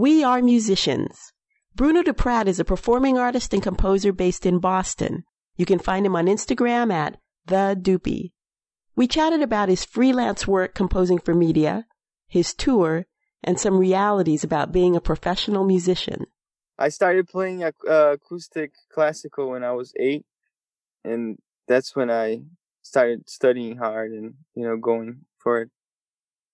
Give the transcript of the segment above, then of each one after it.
We are musicians. Bruno Duprat is a performing artist and composer based in Boston. You can find him on Instagram at the Doopy. We chatted about his freelance work composing for media, his tour, and some realities about being a professional musician. I started playing uh, acoustic classical when I was eight, and that's when I started studying hard and you know going for it.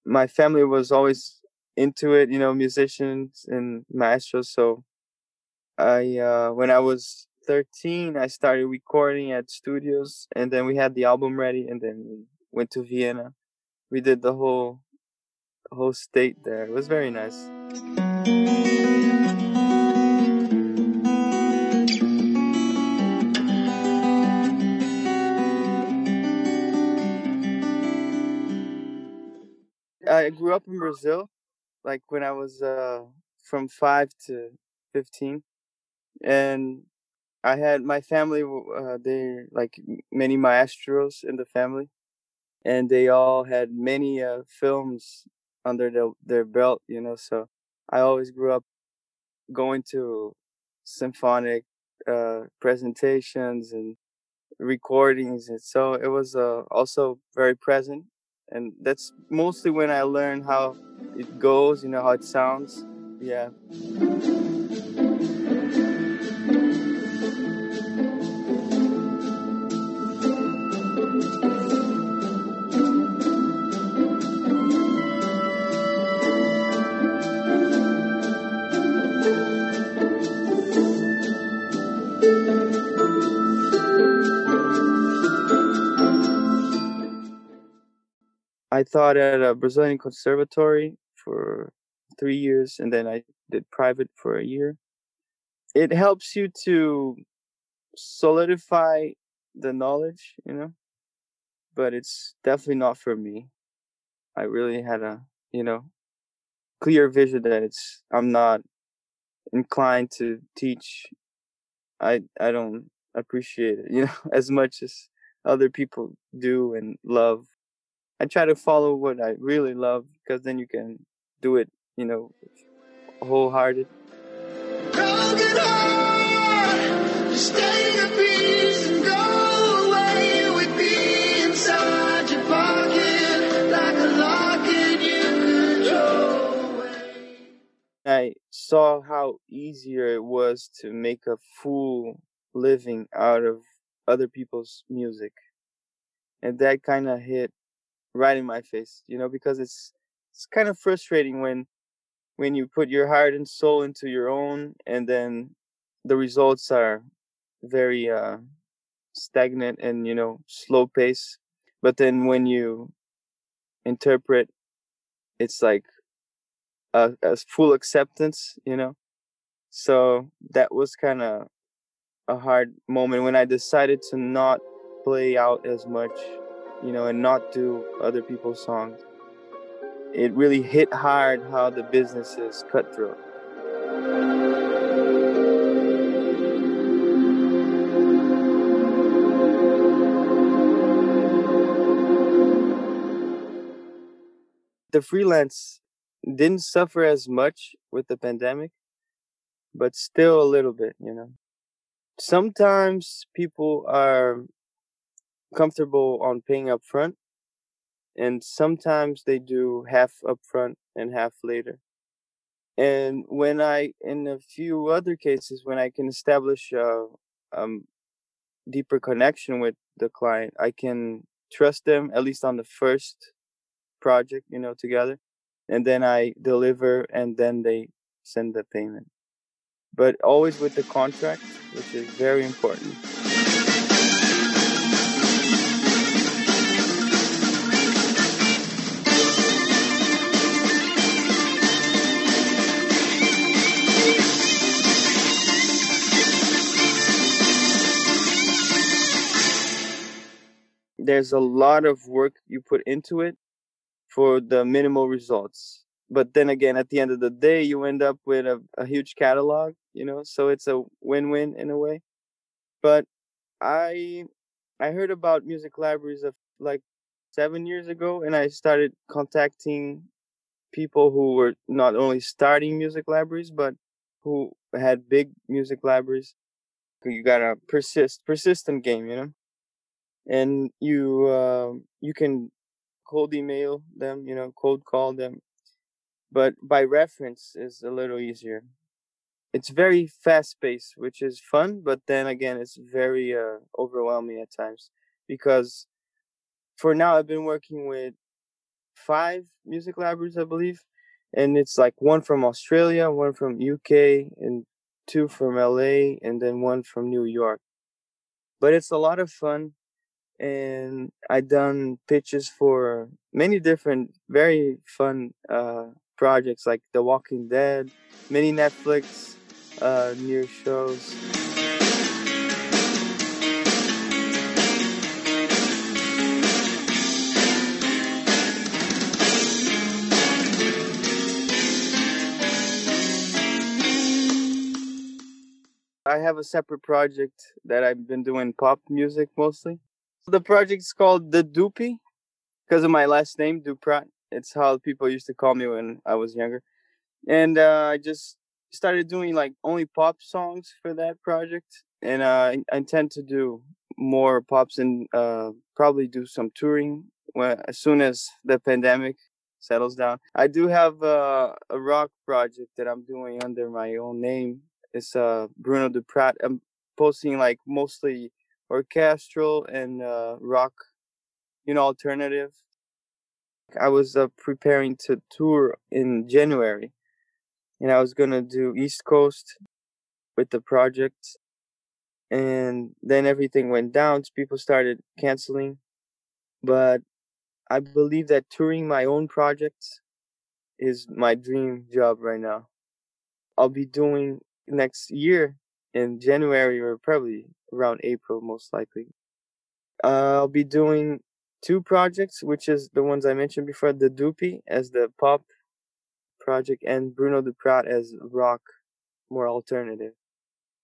My family was always into it, you know, musicians and maestros. So I, uh, when I was 13, I started recording at studios, and then we had the album ready, and then we went to Vienna. We did the whole whole state there. It was very nice. I grew up in Brazil, like when I was uh, from five to fifteen, and I had my family. Uh, they like many maestros in the family, and they all had many uh, films under their their belt. You know, so I always grew up going to symphonic uh, presentations and recordings, and so it was uh, also very present. And that's mostly when I learn how it goes, you know, how it sounds. Yeah. I taught at a Brazilian conservatory for three years, and then I did private for a year. It helps you to solidify the knowledge, you know, but it's definitely not for me. I really had a, you know, clear vision that it's I'm not inclined to teach. I I don't appreciate it, you know, as much as other people do and love I try to follow what I really love because then you can do it, you know, wholehearted. I saw how easier it was to make a full living out of other people's music. And that kind of hit right in my face, you know, because it's it's kind of frustrating when when you put your heart and soul into your own and then the results are very uh stagnant and you know slow pace but then when you interpret it's like a, a full acceptance you know? So that was kind of a hard moment when i decided to not play out as much you know, and not do other people's songs. It really hit hard how the business is cutthroat. The freelance didn't suffer as much with the pandemic, but still a little bit, you know. Sometimes people are comfortable on paying up front and sometimes they do half up front and half later. And when i in a few other cases when i can establish a um, deeper connection with the client i can trust them at least on the first project you know together and then i deliver and then they send the payment. But always with the contract which is very important there's a lot of work you put into it for the minimal results but then again at the end of the day you end up with a, a huge catalog you know so it's a win-win in a way but i i heard about music libraries of like seven years ago and i started contacting people who were not only starting music libraries but who had big music libraries. You gotta persist, persistent game, you know. And you uh, you can cold email them, you know, cold call them, but by reference is a little easier. It's very fast paced, which is fun, but then again, it's very uh, overwhelming at times because for now I've been working with five music libraries, I believe, and it's like one from Australia, one from UK, and two from LA, and then one from New York. But it's a lot of fun, and I done pitches for many different, very fun uh, projects like The Walking Dead, many Netflix uh, new shows. I have a separate project that I've been doing pop music mostly. The project's called The Doopy because of my last name, Duprat. It's how people used to call me when I was younger. And uh, I just started doing like only pop songs for that project. And uh, I intend to do more pops and uh, probably do some touring when, as soon as the pandemic settles down. I do have uh, a rock project that I'm doing under my own name it's uh Bruno Duprat. I'm posting like mostly orchestral and uh, rock, you know, alternative. I was uh, preparing to tour in January, and I was gonna do East Coast with the project, and then everything went down. So people started canceling, but I believe that touring my own projects is my dream job right now. I'll be doing next year in January or probably around April, most likely. Uh, I'll be doing two projects, which is the ones I mentioned before, the Doopy as the pop project and Bruno Duprat as rock, more alternative.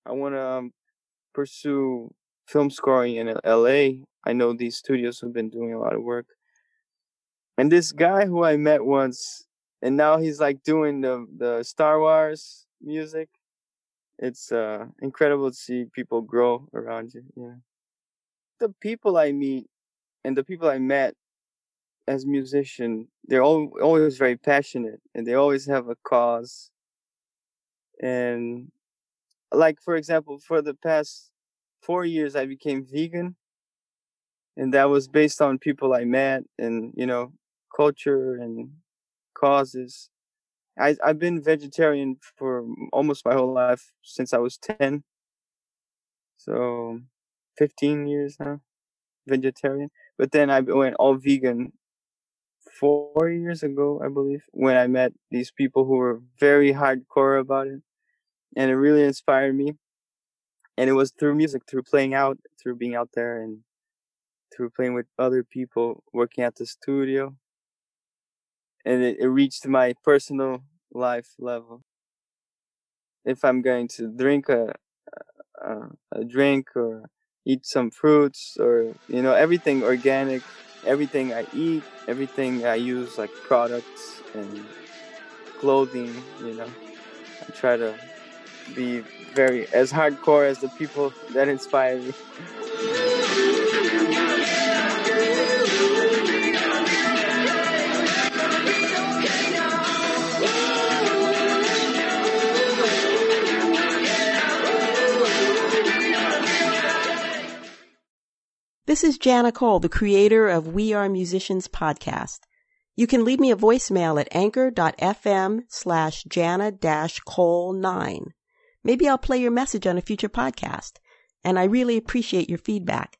I want to um, pursue film scoring in LA. I know these studios have been doing a lot of work. And this guy who I met once, and now he's like doing the the Star Wars music it's uh incredible to see people grow around you yeah. The people i meet and the people i met as musician they're all, always very passionate and they always have a cause. And like for example for the past four years i became vegan. And that was based on people i met and you know culture and causes I I've been vegetarian for almost my whole life since I was ten. So, fifteen years now, vegetarian. But then I went all vegan four years ago, I believe, when I met these people who were very hardcore about it, and it really inspired me. And it was through music, through playing out, through being out there, and through playing with other people, working at the studio and it, it reached my personal life level. If I'm going to drink a, a, a drink or eat some fruits or you know everything organic, everything I eat, everything I use like products and clothing, you know, I try to be very as hardcore as the people that inspire me. This is Jana Cole, the creator of We Are Musicians podcast. You can leave me a voicemail at anchor.fm slash jana cole 9. Maybe I'll play your message on a future podcast, and I really appreciate your feedback.